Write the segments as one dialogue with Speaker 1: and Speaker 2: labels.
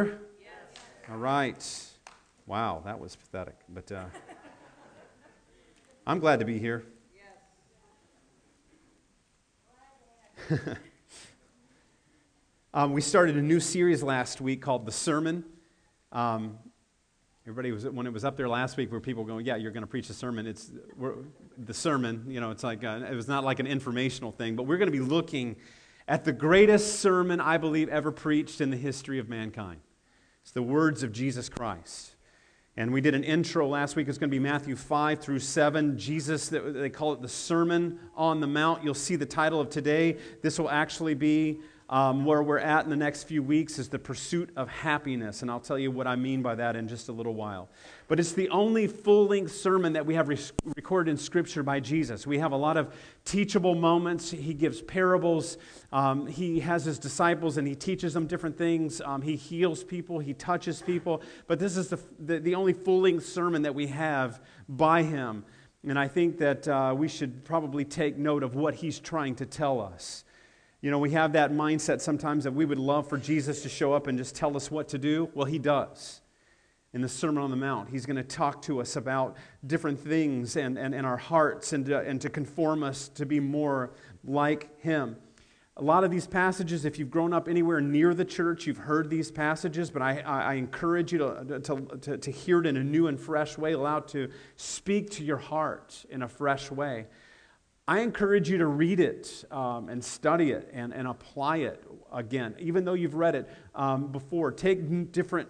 Speaker 1: All right. Wow, that was pathetic. But uh, I'm glad to be here. um, we started a new series last week called The Sermon. Um, everybody was when it was up there last week, where people going, "Yeah, you're going to preach a sermon." It's the sermon. You know, it's like a, uh, it was not like an informational thing, but we're going to be looking at the greatest sermon I believe ever preached in the history of mankind. It's the words of Jesus Christ. And we did an intro last week. It's going to be Matthew 5 through 7. Jesus, they call it the Sermon on the Mount. You'll see the title of today. This will actually be um, where we're at in the next few weeks is the pursuit of happiness. And I'll tell you what I mean by that in just a little while. But it's the only full length sermon that we have re- recorded in Scripture by Jesus. We have a lot of teachable moments. He gives parables. Um, he has his disciples and he teaches them different things. Um, he heals people, he touches people. But this is the, the, the only full length sermon that we have by him. And I think that uh, we should probably take note of what he's trying to tell us. You know, we have that mindset sometimes that we would love for Jesus to show up and just tell us what to do. Well, he does. In the Sermon on the Mount, he's going to talk to us about different things and, and, and our hearts and to, and to conform us to be more like him. A lot of these passages, if you've grown up anywhere near the church, you've heard these passages, but I, I, encourage you to, to, to, to hear it in a new and fresh way, allow it to speak to your heart in a fresh way. I encourage you to read it um, and study it and, and apply it again, even though you've read it um, before. Take different,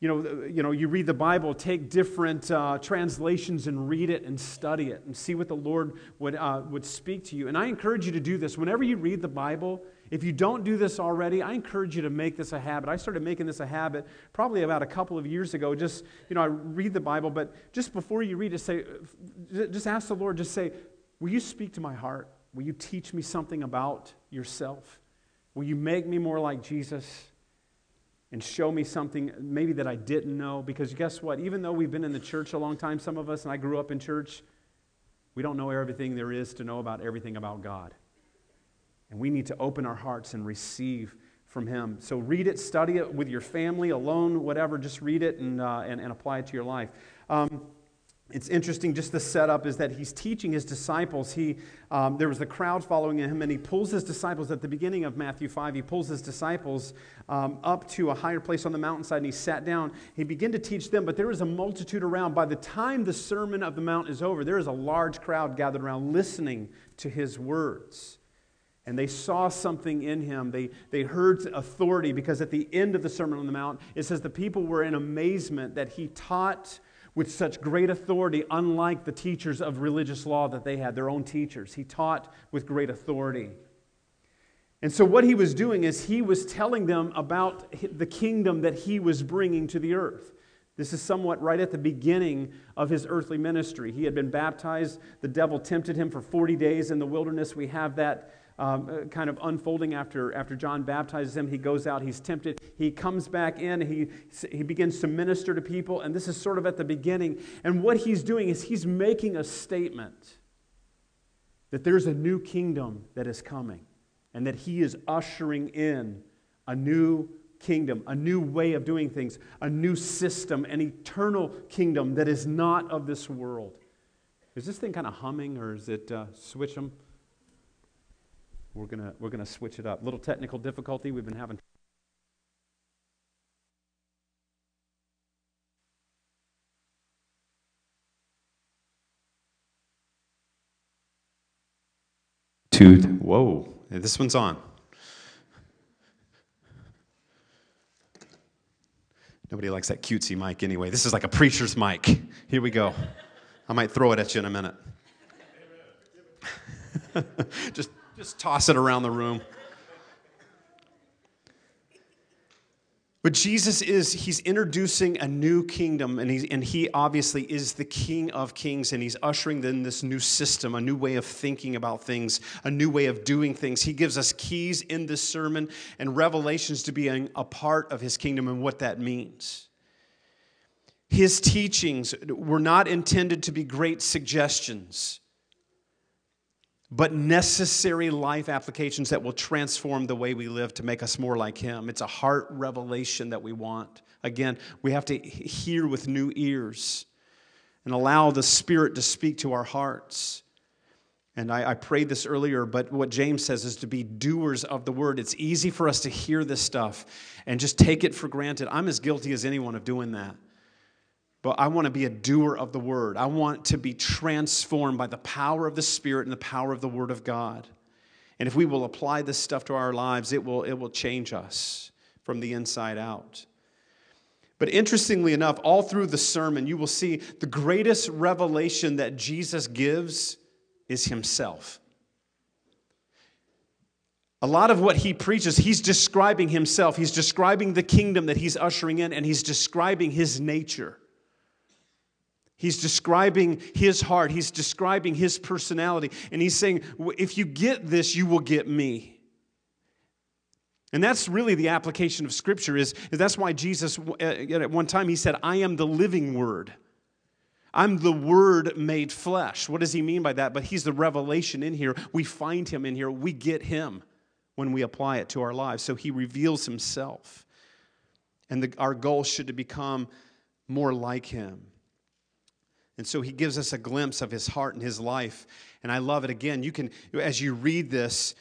Speaker 1: you know, you know, you read the Bible, take different uh, translations and read it and study it and see what the Lord would, uh, would speak to you. And I encourage you to do this. Whenever you read the Bible, if you don't do this already, I encourage you to make this a habit. I started making this a habit probably about a couple of years ago. Just, you know, I read the Bible, but just before you read it, say, just ask the Lord, just say, Will you speak to my heart? Will you teach me something about yourself? Will you make me more like Jesus and show me something maybe that I didn't know? Because guess what? Even though we've been in the church a long time, some of us, and I grew up in church, we don't know everything there is to know about everything about God. And we need to open our hearts and receive from Him. So read it, study it with your family, alone, whatever. Just read it and, uh, and, and, apply it to your life. Um, it's interesting just the setup is that he's teaching his disciples. He um, there was the crowd following him and he pulls his disciples at the beginning of matthew 5 he pulls his disciples um, up to a higher place on the mountainside and he sat down. He began to teach them but there was a multitude around. By the time the sermon of the mount is over there is a large crowd gathered around listening to his words. And they saw something in him. They, they heard authority because at the end of the Sermon on the Mount, it says the people were in amazement that he taught with such great authority, unlike the teachers of religious law that they had, their own teachers. He taught with great authority. And so, what he was doing is he was telling them about the kingdom that he was bringing to the earth. This is somewhat right at the beginning of his earthly ministry. He had been baptized. The devil tempted him for 40 days in the wilderness. We have that um, uh, kind of unfolding after, after John baptizes him. He goes out, he's tempted, he comes back in, he, he begins to minister to people, and this is sort of at the beginning. And what he's doing is he's making a statement that there's a new kingdom that is coming, and that he is ushering in a new kingdom, a new way of doing things, a new system, an eternal kingdom that is not of this world. Is this thing kind of humming, or is it uh, switch them? We're going we're gonna switch it up. Little technical difficulty we've been having. Two. Whoa, this one's on. Nobody likes that cutesy mic anyway. This is like a preacher's mic. Here we go. I might throw it at you in a minute. Just just toss it around the room. But Jesus is, he's introducing a new kingdom, and, he's, and he obviously is the King of Kings, and he's ushering in this new system, a new way of thinking about things, a new way of doing things. He gives us keys in this sermon and revelations to being a part of his kingdom and what that means. His teachings were not intended to be great suggestions but necessary life applications that will transform the way we live to make us more like Him. It's a heart revelation that we want. Again, we have to hear with new ears and allow the Spirit to speak to our hearts. And I, I, prayed this earlier, but what James says is to be doers of the word. It's easy for us to hear this stuff and just take it for granted. I'm as guilty as anyone of doing that. But I want to be a doer of the word. I want to be transformed by the power of the Spirit and the power of the word of God. And if we will apply this stuff to our lives, it will, it will change us from the inside out. But interestingly enough, all through the sermon, you will see the greatest revelation that Jesus gives is himself. A lot of what he preaches, he's describing himself. He's describing the kingdom that he's ushering in, and he's describing his nature. He's describing his heart. He's describing his personality. And he's saying, if you get this, you will get me. And that's really the application of Scripture, is, is that's why Jesus, uh, at one time, he said, I am the living word. I'm the Word made flesh. What does he mean by that? But he's the revelation in here. We find him in here. We get him when we apply it to our lives. So he reveals himself. And the, our goal should to become more like him. And so he gives us a glimpse of his heart and his life. And I love it. Again, you can, as you read this,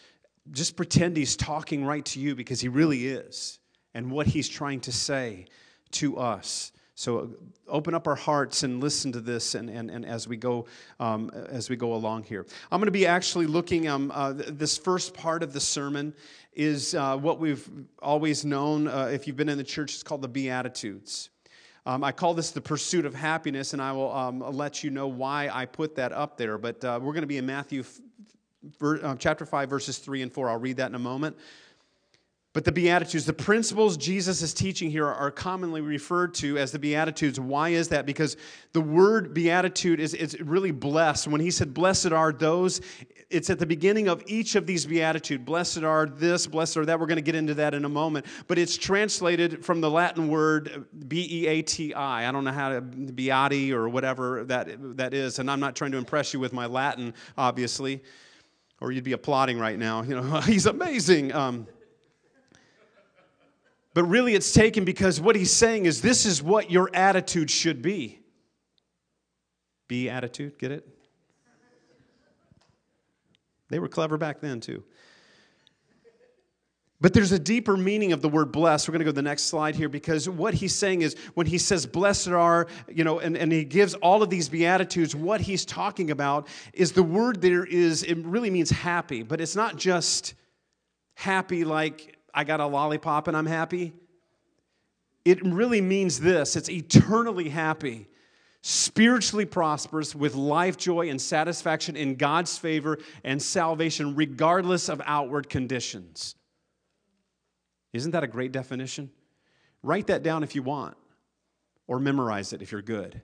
Speaker 1: just pretend he's talking right to you because he really is. And what he's trying to say to us. So open up our hearts and listen to this and, and, and as, we go, um, as we go along here. I'm going to be actually looking, um, uh, this first part of the sermon is uh, what we've always known. Uh, if you've been in the church, it's called the Beatitudes. Um, I call this the pursuit of happiness, and I will um, let you know why I put that up there. But uh, we're going to be in Matthew uh, chapter 5, verses 3 and 4. I'll read that in a moment. But the Beatitudes, the principles Jesus is teaching here are commonly referred to as the Beatitudes. Why is that? Because the word Beatitude is, is really blessed. When he said, Blessed are those, it's at the beginning of each of these Beatitudes. Blessed are this, blessed are that. We're going to get into that in a moment. But it's translated from the Latin word B E A T I. I don't know how to, beati or whatever that, that is. And I'm not trying to impress you with my Latin, obviously, or you'd be applauding right now. You know, he's amazing. Um, but really, it's taken because what he's saying is this is what your attitude should be. Be attitude, get it? They were clever back then, too. But there's a deeper meaning of the word blessed. We're going to go to the next slide here because what he's saying is when he says blessed are, you know, and, and he gives all of these beatitudes, what he's talking about is the word there is, it really means happy, but it's not just happy like I got a lollipop and I'm happy. It really means this it's eternally happy, spiritually prosperous, with life joy and satisfaction in God's favor and salvation, regardless of outward conditions. Isn't that a great definition? Write that down if you want, or memorize it if you're good.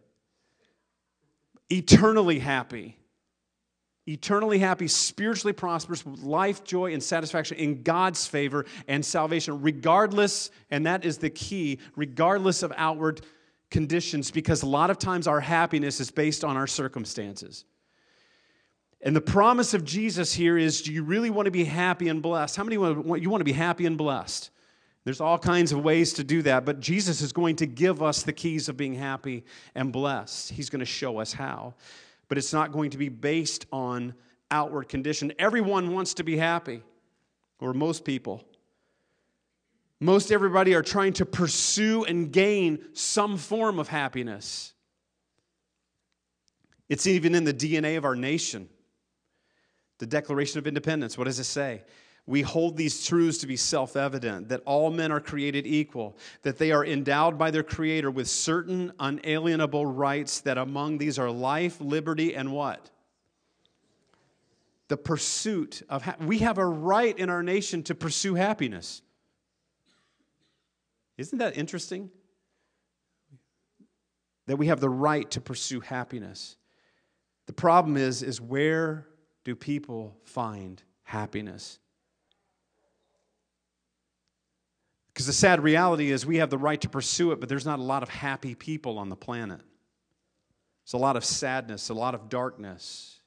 Speaker 1: Eternally happy eternally happy, spiritually prosperous, with life, joy, and satisfaction in God's favor and salvation, regardless, and that is the key, regardless of outward conditions, because a lot of times our happiness is based on our circumstances. And the promise of Jesus here is do you really want to be happy and blessed? How many want, you want to be happy and blessed? There's all kinds of ways to do that, but Jesus is going to give us the keys of being happy and blessed. He's going to show us how but it's not going to be based on outward condition. Everyone wants to be happy, or most people. Most everybody are trying to pursue and gain some form of happiness. It's even in the DNA of our nation. The Declaration of Independence, what does it say? We hold these truths to be self evident that all men are created equal, that they are endowed by their Creator with certain unalienable rights, that among these are life, liberty, and what? The pursuit of, ha- we have a right in our nation to pursue happiness. Isn't that interesting? That we have the right to pursue happiness. The problem is, is where do people find happiness? Because the sad reality is we have the right to pursue it, but there's not a lot of happy people on the planet. There's a lot of sadness, a lot of darkness.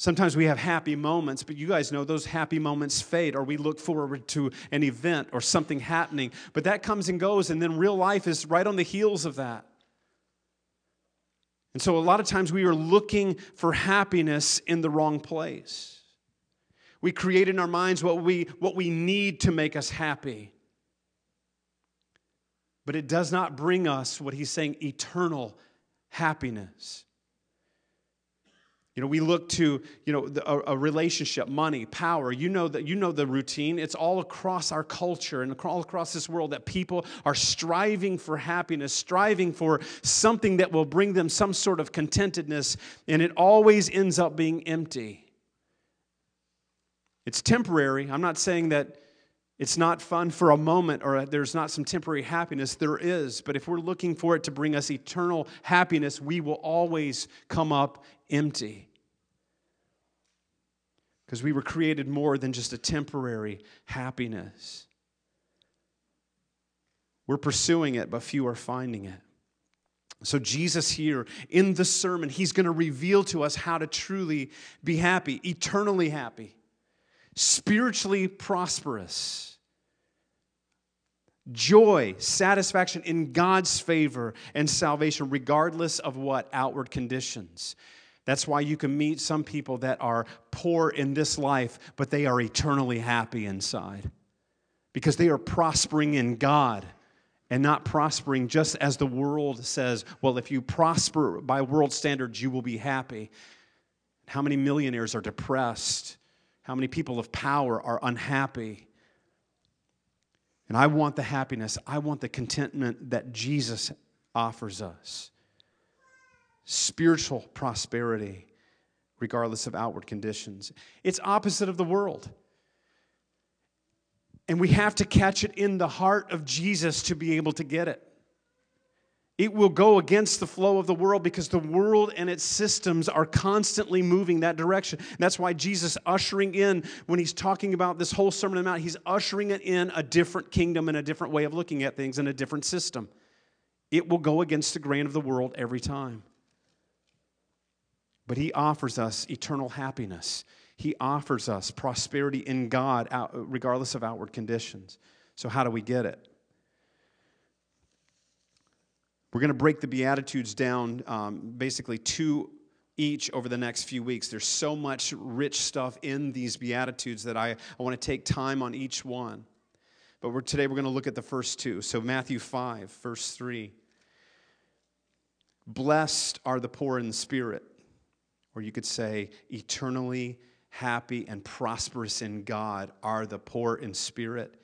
Speaker 1: Sometimes we have happy moments, but you guys know those happy moments fade, or we look forward to an event or something happening. But that comes and goes, and then real life is right on the heels of that. And so, a lot of times, we are looking for happiness in the wrong place. We create in our minds what we, what we need to make us happy. But it does not bring us what he's saying eternal happiness. You know, we look to, you know, a, a, relationship, money, power. You know that you know the routine. It's all across our culture and all across this world that people are striving for happiness, striving for something that will bring them some sort of contentedness, and it always ends up being empty. It's temporary. I'm not saying that it's not fun for a moment or there's not some temporary happiness. There is. But if we're looking for it to bring us eternal happiness, we will always come up empty. Because we were created more than just a temporary happiness. We're pursuing it, but few are finding it. So, Jesus here in the sermon, he's going to reveal to us how to truly be happy, eternally happy, spiritually prosperous joy, satisfaction in God's favor and salvation, regardless of what outward conditions. That's why you can meet some people that are poor in this life, but they are eternally happy inside because they are prospering in God and not prospering just as the world says, well, if you prosper by world standards, you will be happy. How many millionaires are depressed? How many people of power are unhappy? And I want the happiness, I want the contentment that Jesus offers us. Spiritual prosperity, regardless of outward conditions. It's opposite of the world. And we have to catch it in the heart of Jesus to be able to get it. It will go against the flow of the world because the world and its systems are constantly moving that direction. That's why Jesus ushering in, when he's talking about this whole Sermon on the Mount, he's ushering it in a different kingdom and a different way of looking at things and a different system. It will go against the grain of the world every time. But he offers us eternal happiness. He offers us prosperity in God, regardless of outward conditions. So, how do we get it? We're going to break the Beatitudes down um, basically two each over the next few weeks. There's so much rich stuff in these Beatitudes that I, I want to take time on each one. But we're, today we're going to look at the first two. So, Matthew 5, verse 3. Blessed are the poor in spirit, or you could say, eternally happy and prosperous in God are the poor in spirit,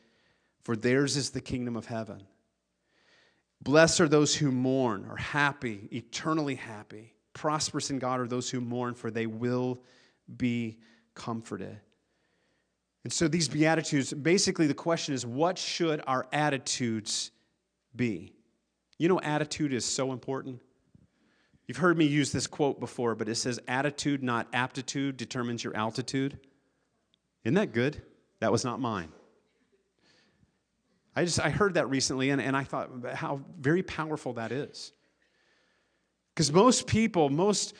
Speaker 1: for theirs is the kingdom of heaven. Blessed are those who mourn, are happy, eternally happy. Prosperous in God are those who mourn, for they will be comforted. And so these Beatitudes, basically the question is what should our attitudes be? You know, attitude is so important. You've heard me use this quote before, but it says, attitude, not aptitude, determines your altitude. Isn't that good? That was not mine. I just I heard that recently and, and I thought how very powerful that is. Because most people, most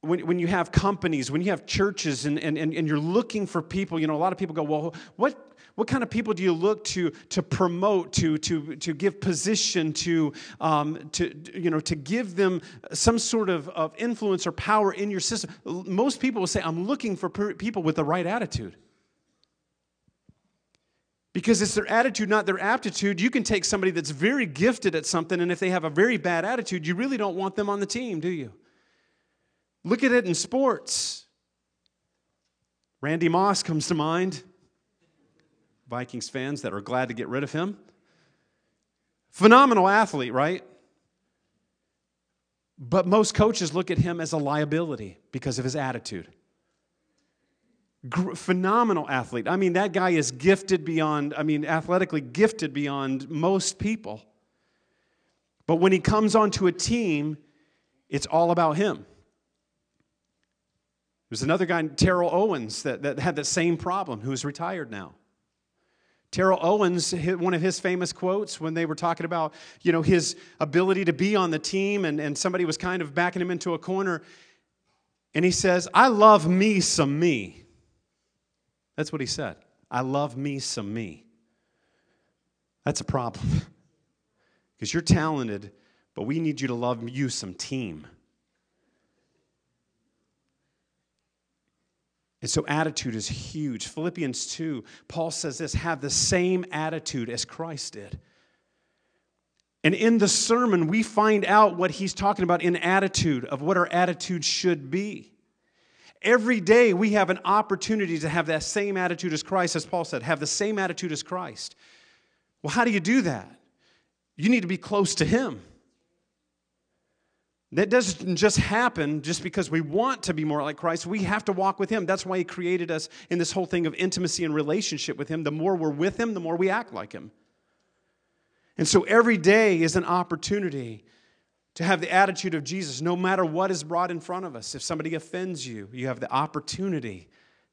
Speaker 1: when, when you have companies, when you have churches and, and, and you're looking for people, you know, a lot of people go, well, what, what kind of people do you look to to promote, to, to, to give position, to, um, to, you know, to give them some sort of, of influence or power in your system? Most people will say, I'm looking for people with the right attitude. Because it's their attitude, not their aptitude. You can take somebody that's very gifted at something, and if they have a very bad attitude, you really don't want them on the team, do you? Look at it in sports. Randy Moss comes to mind. Vikings fans that are glad to get rid of him. Phenomenal athlete, right? But most coaches look at him as a liability because of his attitude phenomenal athlete. I mean, that guy is gifted beyond, I mean, athletically gifted beyond most people. But when he comes onto a team, it's all about him. There's another guy, Terrell Owens, that, that had that same problem, who's retired now. Terrell Owens, one of his famous quotes when they were talking about, you know, his ability to be on the team and, and somebody was kind of backing him into a corner, And he says, I love me some me. That's what he said. I love me some me. That's a problem. Because you're talented, but we need you to love you some team. And so, attitude is huge. Philippians 2, Paul says this have the same attitude as Christ did. And in the sermon, we find out what he's talking about in attitude, of what our attitude should be. Every day, we have an opportunity to have that same attitude as Christ, as Paul said, have the same attitude as Christ. Well, how do you do that? You need to be close to him. That doesn't just happen just because we want to be more like Christ. We have to walk with Him. That's why He created us in this whole thing of intimacy and relationship with Him. The more we're with Him, the more we act like Him. And so every day is an opportunity to have the attitude of Jesus, no matter what is brought in front of us. If somebody offends you, you have the opportunity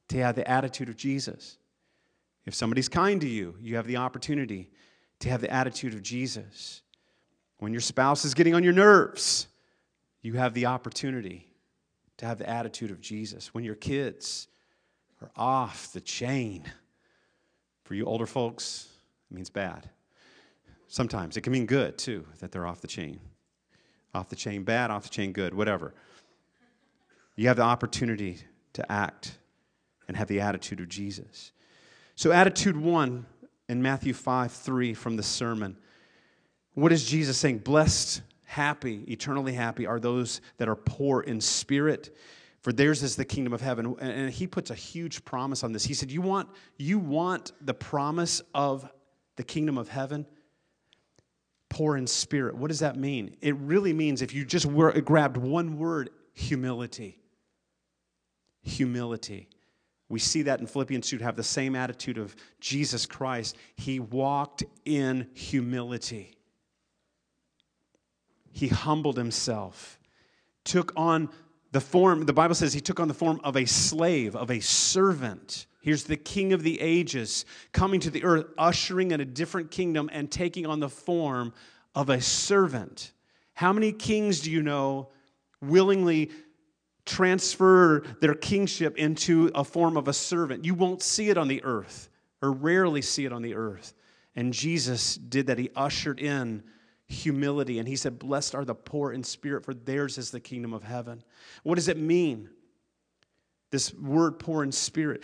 Speaker 1: to have the attitude of Jesus. If somebody's kind to you, you have the opportunity to have the attitude of Jesus. When your spouse is getting on your nerves, you have the opportunity to have the attitude of Jesus. When your kids are off the chain, for you older folks, it means bad. Sometimes it can mean good too, that they're off the chain. Off the chain bad, off the chain good, whatever. You have the opportunity to act and have the attitude of Jesus. So, attitude one in Matthew 5 3 from the sermon. What is Jesus saying? Blessed happy, eternally happy, are those that are poor in spirit, for theirs is the kingdom of heaven. And he puts a huge promise on this. He said, You want, you want the promise of the kingdom of heaven? Poor in spirit. What does that mean? It really means, if you just were, grabbed one word, humility. Humility. We see that in Philippians 2 to have the same attitude of Jesus Christ. He walked in humility he humbled himself, took on the form, the Bible says he took on the form of a slave, of a servant. Here's the king of the ages coming to the earth, ushering in a different kingdom and taking on the form of a servant. How many kings do you know willingly transfer their kingship into a form of a servant? You won't see it on the earth, or rarely see it on the earth. And Jesus did that. He ushered in humility. And he said, Blessed are the poor in spirit, for theirs is the kingdom of heaven. What does it mean? This word poor in spirit.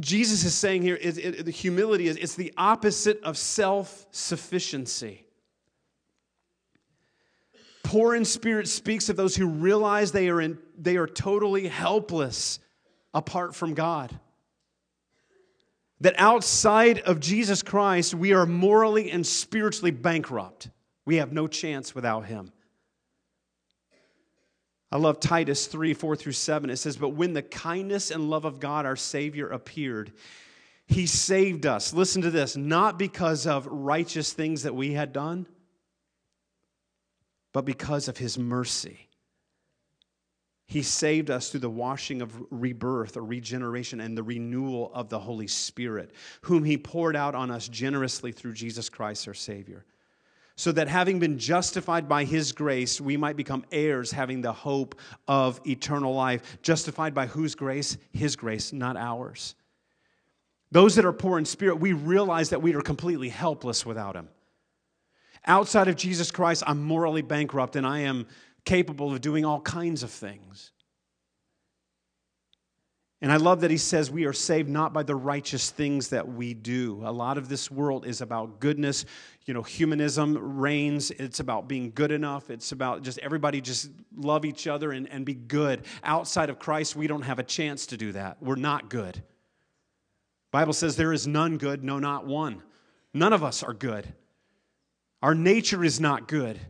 Speaker 1: Jesus is saying here, it, it, the humility is it's the opposite of self sufficiency. Poor in spirit speaks of those who realize they are, in, they are totally helpless apart from God that outside of Jesus Christ, we are morally and spiritually bankrupt. We have no chance without him. I love Titus 3 4 through 7. It says, But when the kindness and love of God, our Savior, appeared, he saved us. Listen to this not because of righteous things that we had done, but because of his mercy. He saved us through the washing of rebirth or regeneration and the renewal of the Holy Spirit, whom he poured out on us generously through Jesus Christ, our Savior so that having been justified by his grace, we might become heirs, having the hope of eternal life. Justified by whose grace? His grace, not ours. Those that are poor in spirit, we realize that we are completely helpless without him. Outside of Jesus Christ, I'm morally bankrupt and I am capable of doing all kinds of things. And I love that he says we are saved not by the righteous things that we do. A lot of this world is about goodness. You know, humanism reigns. It's about being good enough. It's about just everybody just love each other and, and be good. Outside of Christ, we don't have a chance to do that. We're not good. Bible says there is none good, no, not one. None of us are good. Our nature is not good.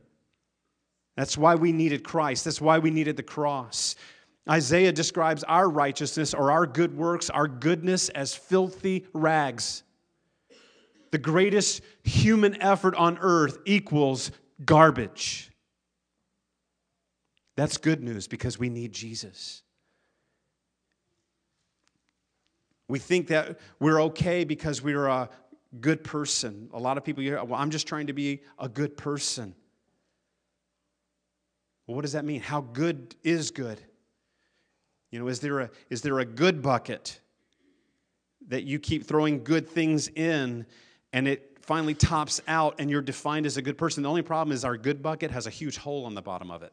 Speaker 1: That's why we needed Christ. That's why we needed the cross. Isaiah describes our righteousness or our good works, our goodness, as filthy rags. The greatest human effort on earth equals garbage. That's good news because we need Jesus. We think that we're okay because we're a good person. A lot of people, well, I'm just trying to be a good person. Well, what does that mean? How good is good? You know, is there a, is there a good bucket that you keep throwing good things in and it finally tops out and you're defined as a good person? The only problem is our good bucket has a huge hole on the bottom of it,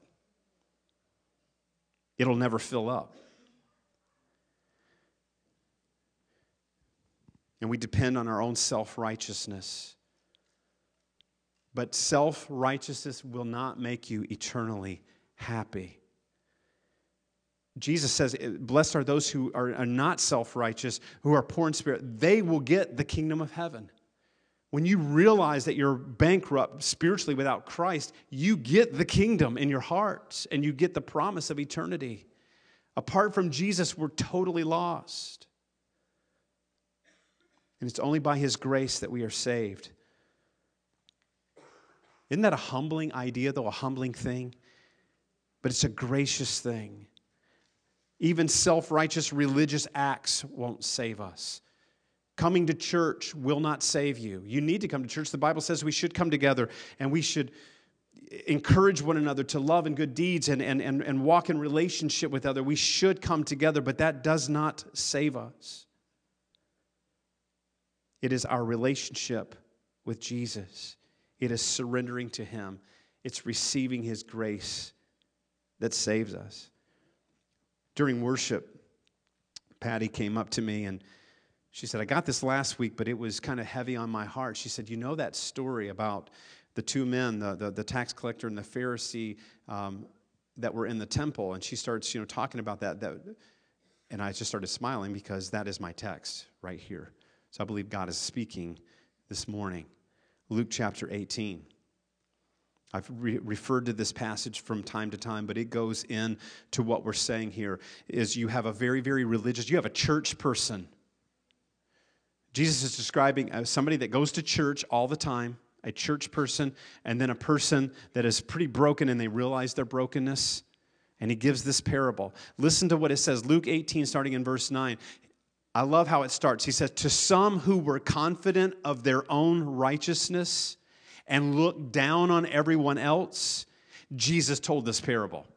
Speaker 1: it'll never fill up. And we depend on our own self righteousness. But self righteousness will not make you eternally happy. Jesus says, eh, Blessed are those who are, are not self righteous, who are poor in spirit. They will get the kingdom of heaven. When you realize that you're bankrupt spiritually without Christ, you get the kingdom in your heart and you get the promise of eternity. Apart from Jesus, we're totally lost. And it's only by His grace that we are saved. Isn't that a humbling idea, though, a humbling thing? But it's a gracious thing. Even self righteous religious acts won't save us. Coming to church will not save you. You need to come to church. The Bible says we should come together and we should encourage one another to love and good deeds and, and, and, and walk in relationship with other. We should come together, but that does not save us. It is our relationship with Jesus, it is surrendering to Him, it's receiving His grace that saves us during worship, Patty came up to me and she said, I got this last week, but it was kind of heavy on my heart. She said, You know that story about the two men, the, the, the tax collector and the Pharisee um, that were in the temple? And she starts, you know, talking about that, that. And I just started smiling because that is my text right here. So I believe God is speaking this morning. Luke chapter 18. I've re- referred to this passage from time to time, but it goes in to what we're saying here is you have a very, very religious, you have a church person. Jesus is describing uh, somebody that goes to church all the time, a church person, and then a person that is pretty broken and they realize their brokenness. And he gives this parable. Listen to what it says, Luke 18, starting in verse 9. I love how it starts. He says, To some who were confident of their own righteousness, and look down on everyone else, Jesus told this parable.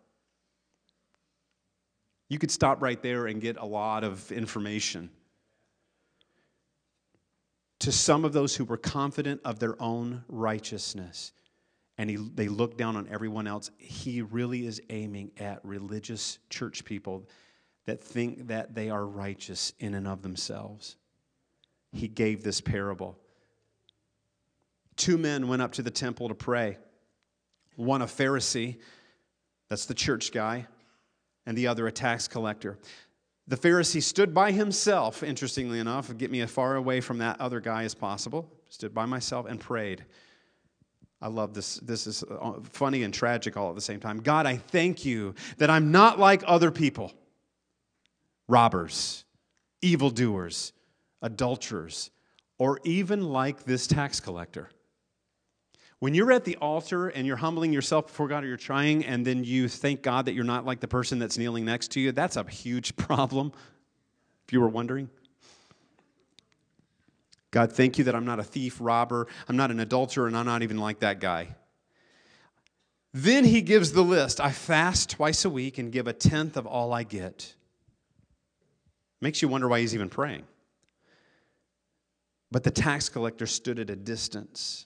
Speaker 1: You could stop right there and get a lot of information. To some of those who were confident of their own righteousness, and he, they look down on everyone else, he really is aiming at religious church people that think that they are righteous in and of themselves. He gave this parable. Two men went up to the temple to pray one a Pharisee, that's the church guy, and the other a tax collector. The Pharisee stood by himself, interestingly enough, get me as far away from that other guy as possible, stood by myself and prayed. I love this. This is uh, funny and tragic all at the same time. God, I thank you that I'm not like other people robbers, evildoers, adulterers, or even like this tax collector. When you're at the altar and you're humbling yourself before God or you're trying, and then you thank God that you're not like the person that's kneeling next to you, that's a huge problem, if you were wondering. God, thank you that I'm not a thief, robber, I'm not an adulterer, and I'm not even like that guy. Then he gives the list I fast twice a week and give a tenth of all I get. Makes you wonder why he's even praying. But the tax collector stood at a distance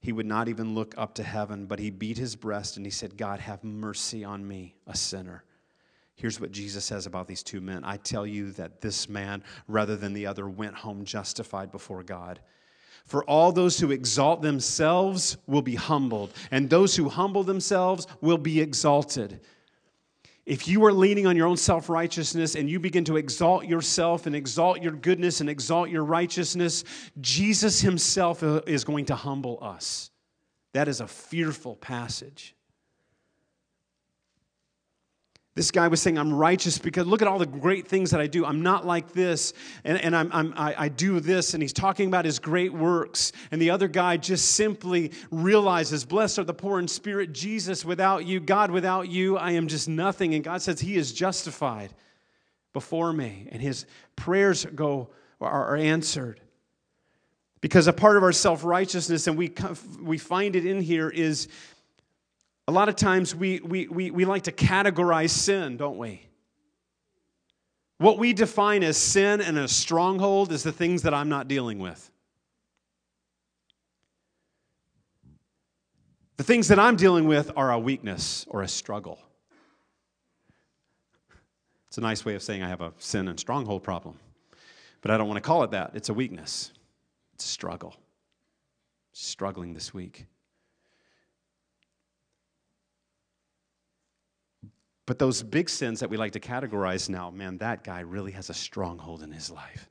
Speaker 1: he would not even look up to heaven, but he beat his breast and he said, God, have mercy on me, a sinner. Here's what Jesus says about these two men I tell you that this man, rather than the other, went home justified before God. For all those who exalt themselves will be humbled, and those who humble themselves will be exalted. If you are leaning on your own self righteousness and you begin to exalt yourself and exalt your goodness and exalt your righteousness, Jesus himself is going to humble us. That is a fearful passage. This guy was saying, I'm righteous because look at all the great things that I do. I'm not like this, and, and I'm, I'm, I, I do this. And he's talking about his great works. And the other guy just simply realizes, Blessed are the poor in spirit, Jesus without you, God without you, I am just nothing. And God says, He is justified before me. And his prayers go are, are answered. Because a part of our self righteousness, and we, we find it in here, is a lot of times we, we, we, we like to categorize sin, don't we? What we define as sin and a stronghold is the things that I'm not dealing with. The things that I'm dealing with are a weakness or a struggle. It's a nice way of saying I have a sin and stronghold problem. But I don't want to call it that. It's a weakness, it's a struggle. Struggling this week. But those big sins that we like to categorize now, man, that guy really has a stronghold in his life.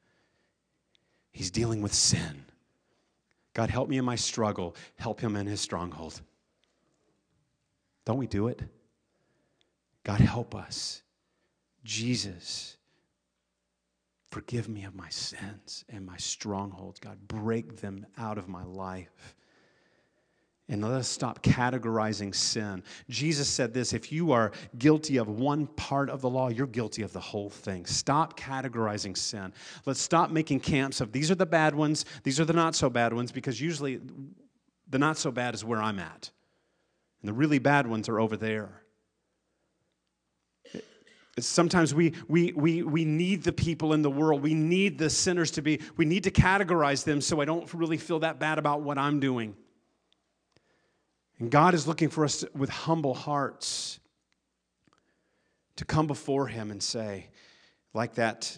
Speaker 1: He's dealing with sin. God, help me in my struggle. Help him in his stronghold. Don't we do it? God, help us. Jesus, forgive me of my sins and my strongholds. God, break them out of my life. And let us stop categorizing sin. Jesus said this if you are guilty of one part of the law, you're guilty of the whole thing. Stop categorizing sin. Let's stop making camps of these are the bad ones, these are the not so bad ones, because usually the not so bad is where I'm at. And the really bad ones are over there. Sometimes we, we, we, we need the people in the world. We need the sinners to be, we need to categorize them so I don't really feel that bad about what I'm doing. And God is looking for us with humble hearts to come before Him and say, like that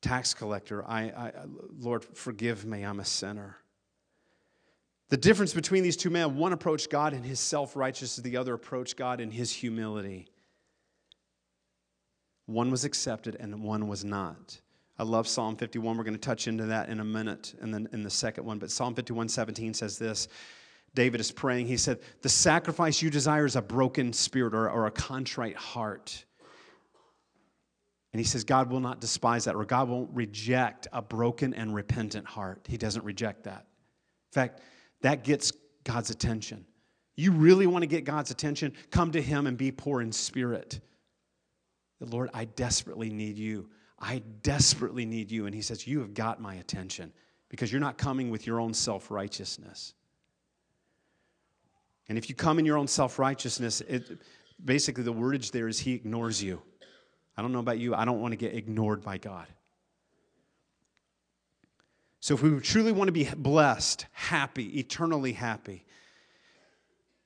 Speaker 1: tax collector, I, I, Lord, forgive me, I'm a sinner. The difference between these two men one approached God in his self righteousness, the other approached God in his humility. One was accepted and one was not. I love Psalm 51. We're going to touch into that in a minute and then in the second one. But Psalm 51 17 says this David is praying. He said, The sacrifice you desire is a broken spirit or, or a contrite heart. And he says, God will not despise that, or God won't reject a broken and repentant heart. He doesn't reject that. In fact, that gets God's attention. You really want to get God's attention? Come to Him and be poor in spirit. The Lord, I desperately need you. I desperately need you. And He says, You have got my attention because you're not coming with your own self righteousness. And if you come in your own self righteousness, basically the wordage there is He ignores you. I don't know about you, I don't want to get ignored by God. So, if we truly want to be blessed, happy, eternally happy,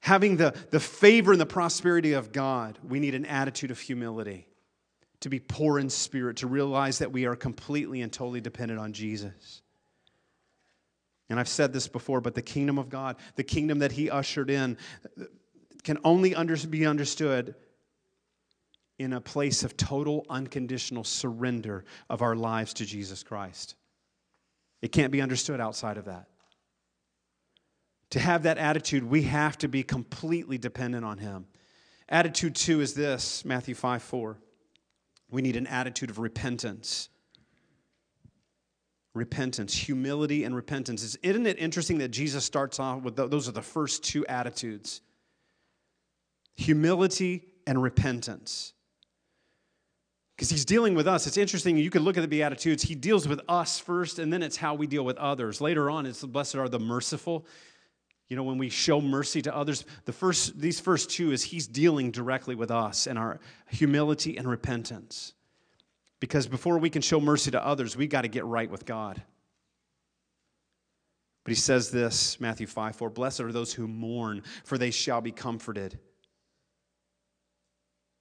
Speaker 1: having the, the favor and the prosperity of God, we need an attitude of humility, to be poor in spirit, to realize that we are completely and totally dependent on Jesus. And I've said this before, but the kingdom of God, the kingdom that He ushered in, can only under, be understood in a place of total unconditional surrender of our lives to Jesus Christ. It can't be understood outside of that. To have that attitude, we have to be completely dependent on Him. Attitude two is this Matthew 5 4. We need an attitude of repentance. Repentance, humility, and repentance. Isn't it interesting that Jesus starts off with those are the first two attitudes humility and repentance because he's dealing with us. It's interesting. You can look at the Beatitudes. He deals with us first, and then it's how we deal with others. Later on, it's blessed are the merciful. You know, when we show mercy to others, the first, these first two is he's dealing directly with us and our humility and repentance. Because before we can show mercy to others, we got to get right with God. But he says this, Matthew 5 4 Blessed are those who mourn, for they shall be comforted.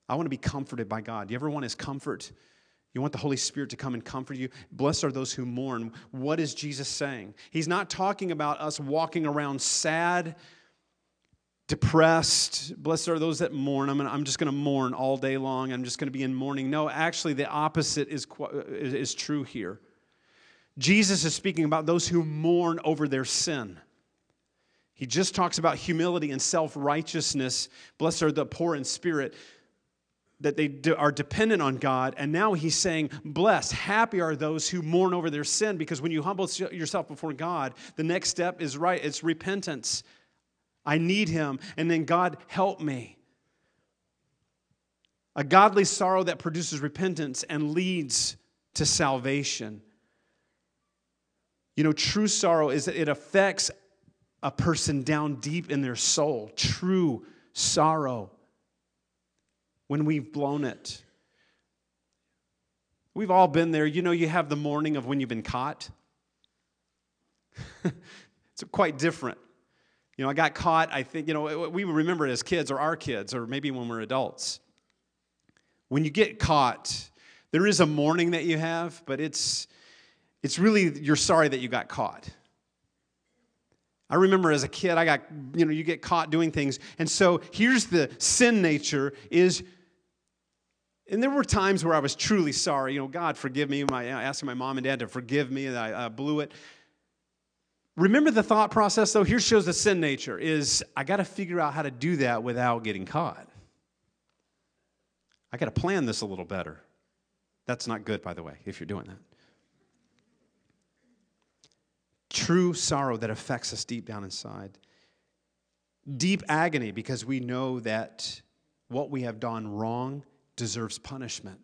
Speaker 1: I want to be comforted by God. Do you ever want His comfort? You want the Holy Spirit to come and comfort you? Blessed are those who mourn. What is Jesus saying? He's not talking about us walking around sad, depressed. Blessed are those that mourn. I'm, gonna, I'm just going to mourn all day long. I'm just going to be in mourning. No, actually, the opposite is, is true here. Jesus is speaking about those who mourn over their sin. He just talks about humility and self righteousness. Blessed are the poor in spirit that they are dependent on God. And now he's saying, Blessed, happy are those who mourn over their sin, because when you humble yourself before God, the next step is right, it's repentance. I need him. And then, God, help me. A godly sorrow that produces repentance and leads to salvation. You know, true sorrow is that it affects a person down deep in their soul. True sorrow when we've blown it. We've all been there. You know, you have the mourning of when you've been caught. it's quite different. You know, I got caught, I think, you know, we remember it as kids or our kids or maybe when we're adults. When you get caught, there is a mourning that you have, but it's it's really you're sorry that you got caught. I remember as a kid, I got, you know, you get caught doing things. And so here's the sin nature is and there were times where I was truly sorry. You know, God, forgive me. My, asking my mom and dad to forgive me, and I, I blew it. Remember the thought process, though? Here shows the sin nature is I got to figure out how to do that without getting caught. I got to plan this a little better. That's not good, by the way, if you're doing that. True sorrow that affects us deep down inside. Deep agony because we know that what we have done wrong deserves punishment.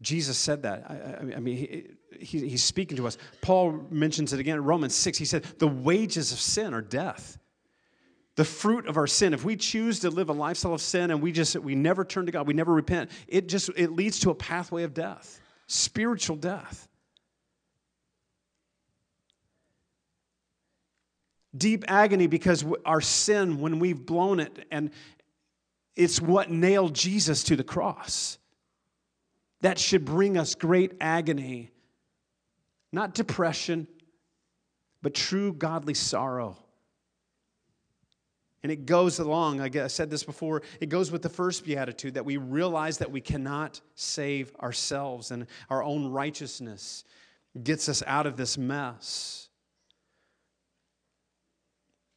Speaker 1: Jesus said that. I, I mean, he, he, he's speaking to us. Paul mentions it again in Romans 6. He said, The wages of sin are death. The fruit of our sin, if we choose to live a lifestyle of sin and we just, we never turn to God, we never repent, it just, it leads to a pathway of death, spiritual death. Deep agony because our sin, when we've blown it, and it's what nailed Jesus to the cross. That should bring us great agony, not depression, but true godly sorrow. And it goes along, I said this before, it goes with the first beatitude that we realize that we cannot save ourselves and our own righteousness gets us out of this mess.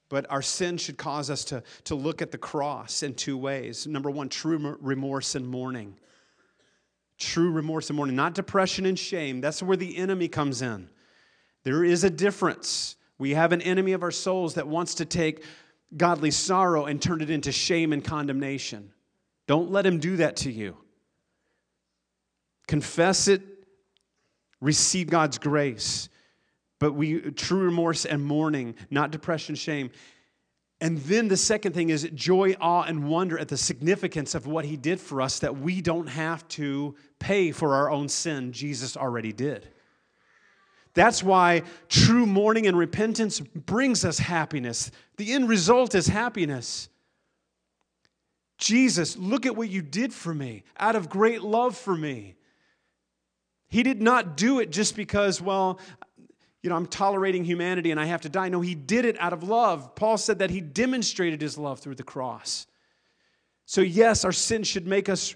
Speaker 1: But our sin should cause us to, to look at the cross in two ways. Number one, true remorse and mourning. True remorse and mourning, not depression and shame. That's where the enemy comes in. There is a difference. We have an enemy of our souls that wants to take godly sorrow and turn it into shame and condemnation. Don't let him do that to you. Confess it, receive God's grace but we true remorse and mourning, not depression, shame. And then the second thing is joy, awe, and wonder at the significance of what he did for us that we don't have to pay for our own sin. Jesus already did. That's why true mourning and repentance brings us happiness. The end result is happiness. Jesus, look at what you did for me out of great love for me. He did not do it just because, well, you know, I'm tolerating humanity and I have to die. No, he did it out of love. Paul said that he demonstrated his love through the cross. So, yes, our sin should make us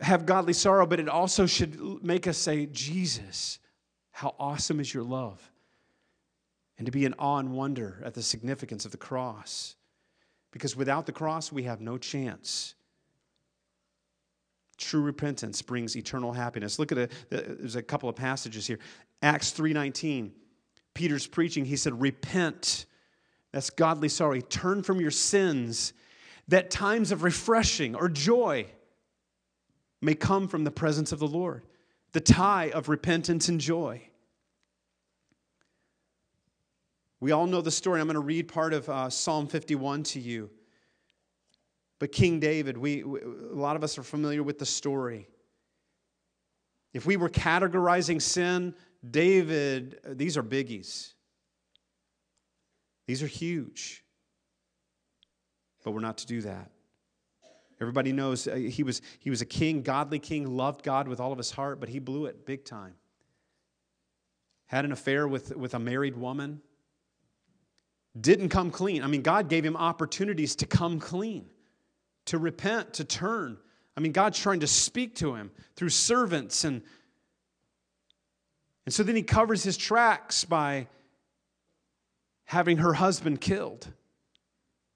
Speaker 1: have godly sorrow, but it also should make us say, Jesus, how awesome is your love? And to be in awe and wonder at the significance of the cross. Because without the cross, we have no chance. True repentance brings eternal happiness. Look at it. There's a couple of passages here. Acts 3:19. Peter's preaching, he said, Repent. That's godly sorrow. Turn from your sins that times of refreshing or joy may come from the presence of the Lord. The tie of repentance and joy. We all know the story. I'm going to read part of uh, Psalm 51 to you. But King David, we, we, a lot of us are familiar with the story. If we were categorizing sin David, these are biggies. These are huge. But we're not to do that. Everybody knows uh, he was, he was a king, godly king, loved God with all of his heart, but he blew it big time. Had an affair with, with a married woman. Didn't come clean. I mean, God gave him opportunities to come clean, to repent, to turn. I mean, God's trying to speak to him through servants and and so then he covers his tracks by having her husband killed.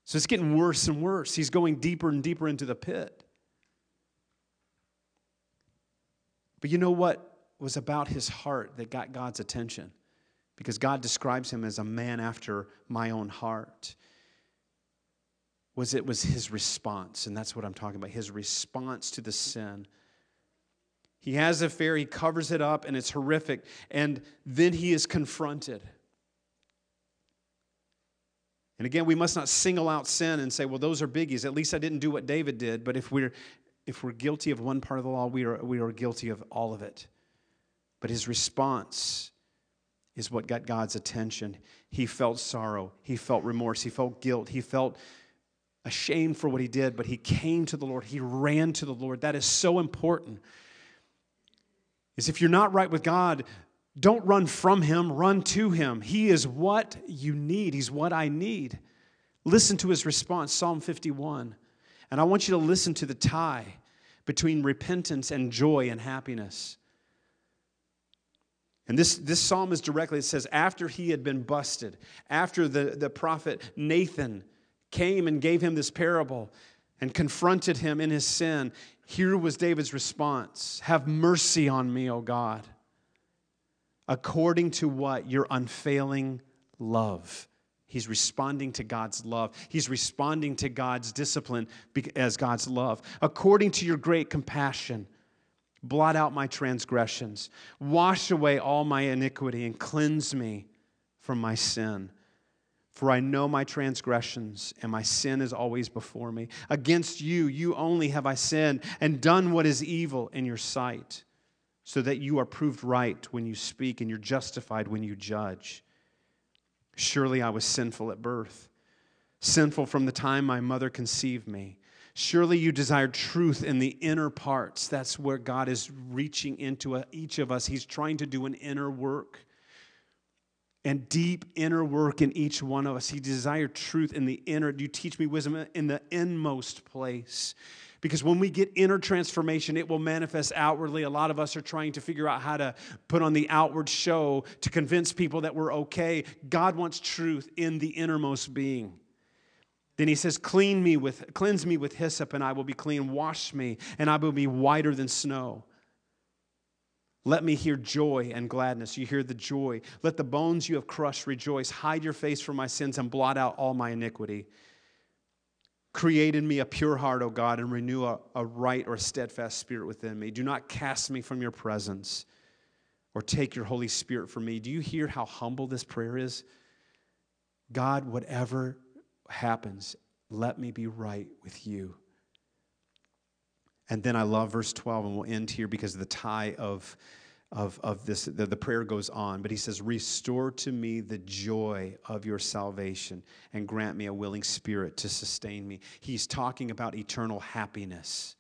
Speaker 1: So it's getting worse and worse. He's going deeper and deeper into the pit. But you know what was about his heart that got God's attention? Because God describes him as a man after my own heart. Was it was his response, and that's what I'm talking about, his response to the sin he has an affair, he covers it up, and it's horrific. And then he is confronted. And again, we must not single out sin and say, well, those are biggies. At least I didn't do what David did. But if we're
Speaker 2: if we're guilty of one part of the law, we are, we are guilty of all of it. But his response is what got God's attention. He felt sorrow, he felt remorse, he felt guilt, he felt ashamed for what he did, but he came to the Lord. He ran to the Lord. That is so important. Is if you're not right with God, don't run from him, run to him. He is what you need. He's what I need. Listen to his response, Psalm 51. And I want you to listen to the tie between repentance and joy and happiness. And this, this psalm is directly, it says, after he had been busted, after the, the prophet Nathan came and gave him this parable and confronted him in his sin, here was David's response Have mercy on me, O God, according to what? Your unfailing love. He's responding to God's love. He's responding to God's discipline as God's love. According to your great compassion, Blot out my transgressions. Wash away all my iniquity and cleanse me from my sin. For I know my transgressions, and my sin is always before me. Against you, you only have I sinned and done what is evil in your sight, so that you are proved right when you speak and you're justified when you judge. Surely I was sinful at birth, sinful from the time my mother conceived me. Surely you desire truth in the inner parts. That's where God is reaching into each of us. He's trying to do an inner work and deep inner work in each one of us. He desired truth in the inner. You teach me wisdom in the inmost place. Because when we get inner transformation, it will manifest outwardly. A lot of us are trying to figure out how to put on the outward show to convince people that we're okay. God wants truth in the innermost being. Then he says, Clean me with, cleanse me with hyssop, and I will be clean. Wash me, and I will be whiter than snow. Let me hear joy and gladness. You hear the joy. Let the bones you have crushed rejoice. Hide your face from my sins and blot out all my iniquity. Create in me a pure heart, O God, and renew a, a right or a steadfast spirit within me. Do not cast me from your presence or take your Holy Spirit from me. Do you hear how humble this prayer is? God, whatever happens, let me be right with you. And then I love verse 12, and we'll end here because of the tie of, of, of this. The, the prayer goes on, but he says, Restore to me the joy of your salvation and grant me a willing spirit to sustain me. He's talking about eternal happiness.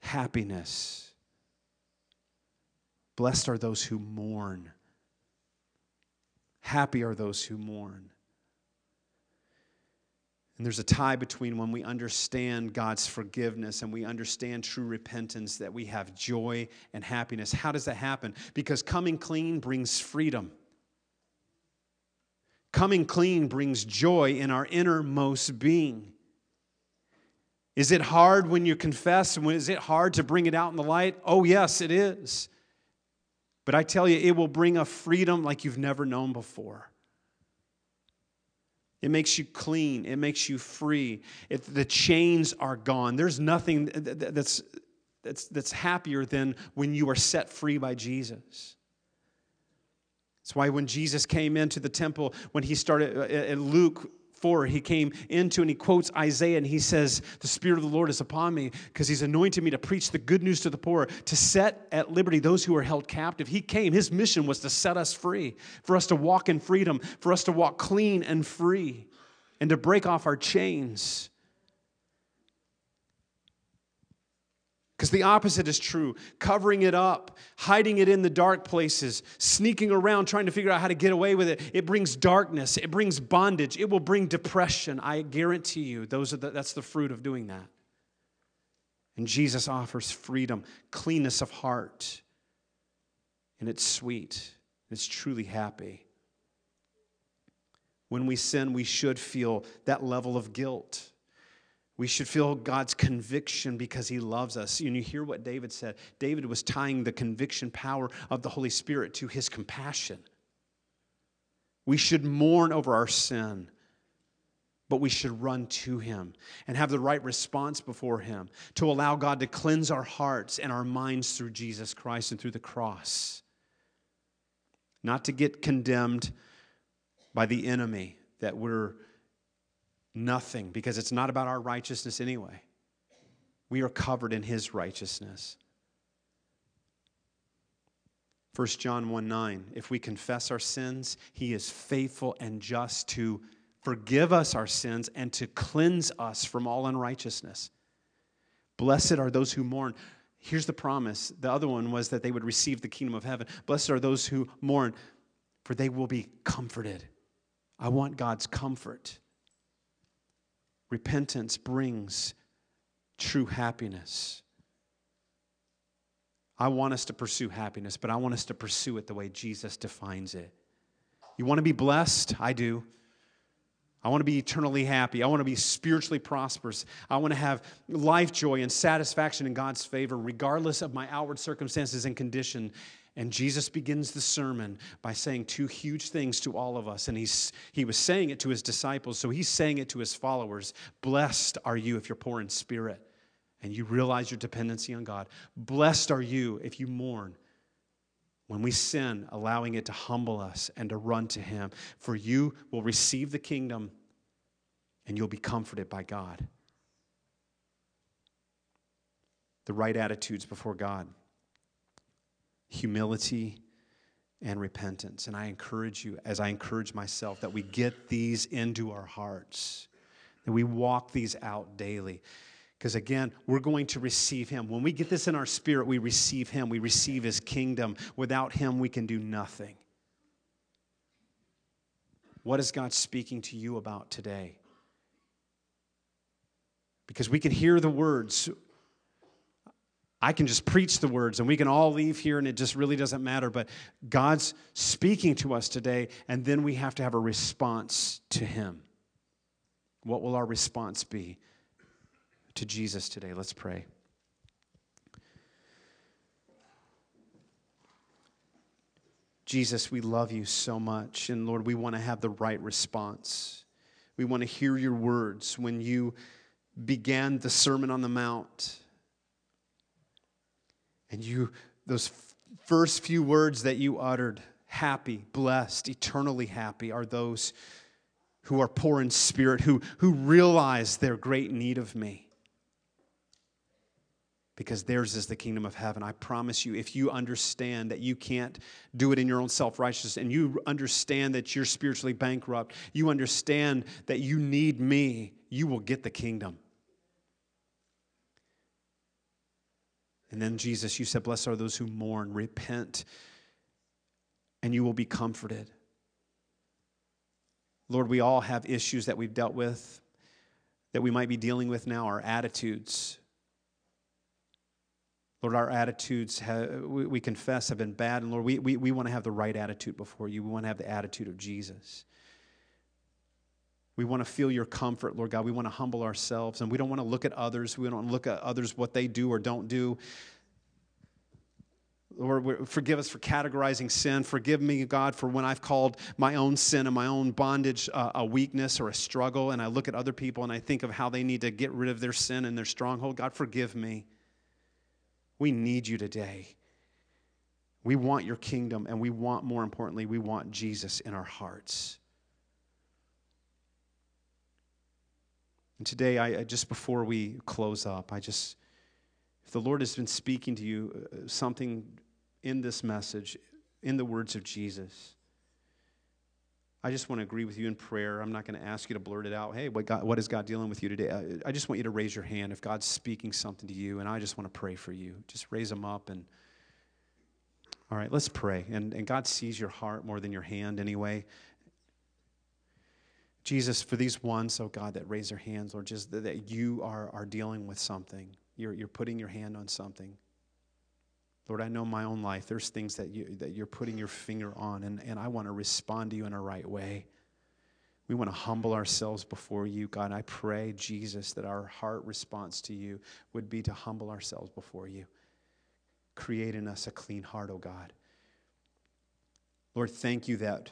Speaker 2: Happiness. Blessed are those who mourn Happy are those who mourn. And there's a tie between when we understand God's forgiveness and we understand true repentance that we have joy and happiness. How does that happen? Because coming clean brings freedom. Coming clean brings joy in our innermost being. Is it hard when you confess? Is it hard to bring it out in the light? Oh, yes, it is. But I tell you, it will bring a freedom like you've never known before. It makes you clean. It makes you free. It, the chains are gone. There's nothing that's, that's, that's happier than when you are set free by Jesus. That's why when Jesus came into the temple, when he started, uh, in Luke 4, he came into and he quotes Isaiah and he says, The Spirit of the Lord is upon me because he's anointed me to preach the good news to the poor, to set at liberty those who are held captive. He came, his mission was to set us free, for us to walk in freedom, for us to walk clean and free, and to break off our chains. Because the opposite is true covering it up, hiding it in the dark places, sneaking around trying to figure out how to get away with it. It brings darkness, it brings bondage, it will bring depression. I guarantee you, those are the, that's the fruit of doing that. And Jesus offers freedom, cleanness of heart, and it's sweet, it's truly happy. When we sin, we should feel that level of guilt we should feel God's conviction because He loves us. And you hear what David said. David was tying the conviction power of the Holy Spirit to his compassion. We should mourn over our sin, but we should run to Him and have the right response before Him to allow God to cleanse our hearts and our minds through Jesus Christ and through the cross. Not to get condemned by the enemy that we're Nothing, because it's not about our righteousness anyway. We are covered in his righteousness. 1 John 1 9, if we confess our sins, he is faithful and just to forgive us our sins and to cleanse us from all unrighteousness. Blessed are those who mourn. Here's the promise. The other one was that they would receive the kingdom of heaven. Blessed are those who mourn, for they will be comforted. I want God's comfort. Repentance brings true happiness. I want us to pursue happiness, but I want us to pursue it the way Jesus defines it. You want to be blessed? I do. I want to be eternally happy. I want to be spiritually prosperous. I want to have life joy and satisfaction in God's favor, regardless of my outward circumstances and condition. And Jesus begins the sermon by saying two huge things to all of us. And he's, he was saying it to his disciples, so he's saying it to his followers. Blessed are you if you're poor in spirit and you realize your dependency on God. Blessed are you if you mourn. When we sin, allowing it to humble us and to run to Him, for you will receive the kingdom and you'll be comforted by God. The right attitudes before God humility and repentance. And I encourage you, as I encourage myself, that we get these into our hearts, that we walk these out daily. Because again, we're going to receive Him. When we get this in our spirit, we receive Him, we receive His kingdom. Without Him, we can do nothing. What is God speaking to you about today? Because we can hear the words. I can just preach the words and we can all leave here and it just really doesn't matter. But God's speaking to us today, and then we have to have a response to Him. What will our response be? to Jesus today. Let's pray. Jesus, we love you so much. And Lord, we want to have the right response. We want to hear your words when you began the Sermon on the Mount. And you, those first few words that you uttered, happy, blessed, eternally happy, are those who are poor in spirit, who, who realize their great need of me because theirs is the kingdom of heaven. I promise you, if you understand that you can't do it in your own self righteousness, and you understand that you're spiritually bankrupt, you understand that you need me, you will get the kingdom. And then, Jesus, you said, Blessed are those who mourn, repent, and you will be comforted. Lord, we all have issues that we've dealt with, that we might be dealing with now, our attitudes Lord, our attitudes, have, we, we, confess, have been bad. And Lord, we, we, we want to have the right attitude before you. We want to have the attitude of Jesus. We want to feel your comfort, Lord God. We want to humble ourselves, and we don't want to look at others. We don't look at others, what they do or don't do. Lord, forgive us for categorizing sin. Forgive me, God, for when I've called my own sin and my own bondage uh, a weakness or a struggle, and I look at other people and I think of how they need to get rid of their sin and their stronghold. God, forgive me. We need you today. We want your kingdom, and we want, more importantly, we want Jesus in our hearts. And today, I, just before we close up, I just, if the Lord has been speaking to you uh, something in this message, in the words of Jesus, I just want to agree with you in prayer. I'm not going to ask you to blurt it out. Hey, what, God, what is God dealing with you today? I, I just want you to raise your hand if God's speaking something to you, and I just want to pray for you. Just raise them up and. All right, let's pray. And, and God sees your heart more than your hand anyway. Jesus, for these ones, oh God, that raise their hands, Lord, just that, you are, are dealing with something. You're, you're putting your hand on something. Lord, I know my own life. There's things that, you, that you're putting your finger on, and, and I want to respond to you in a right way. We want to humble ourselves before you. God, I pray, Jesus, that our heart response to you would be to humble ourselves before you. Create in us a clean heart, oh God. Lord, thank you that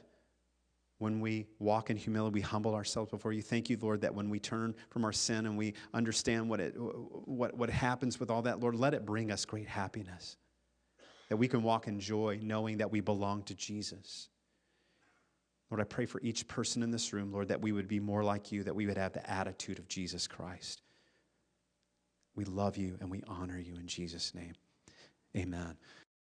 Speaker 2: when we walk in humility, we humble ourselves before you. Thank you, Lord, that when we turn from our sin and we understand what, it, what, what happens with all that, Lord, let it bring us great happiness that we can walk in joy knowing that we belong to Jesus. Lord, I pray for each person in this room, Lord, that we would be more like you, that we would have the attitude of Jesus Christ. We love you and we honor you in Jesus' name. Amen.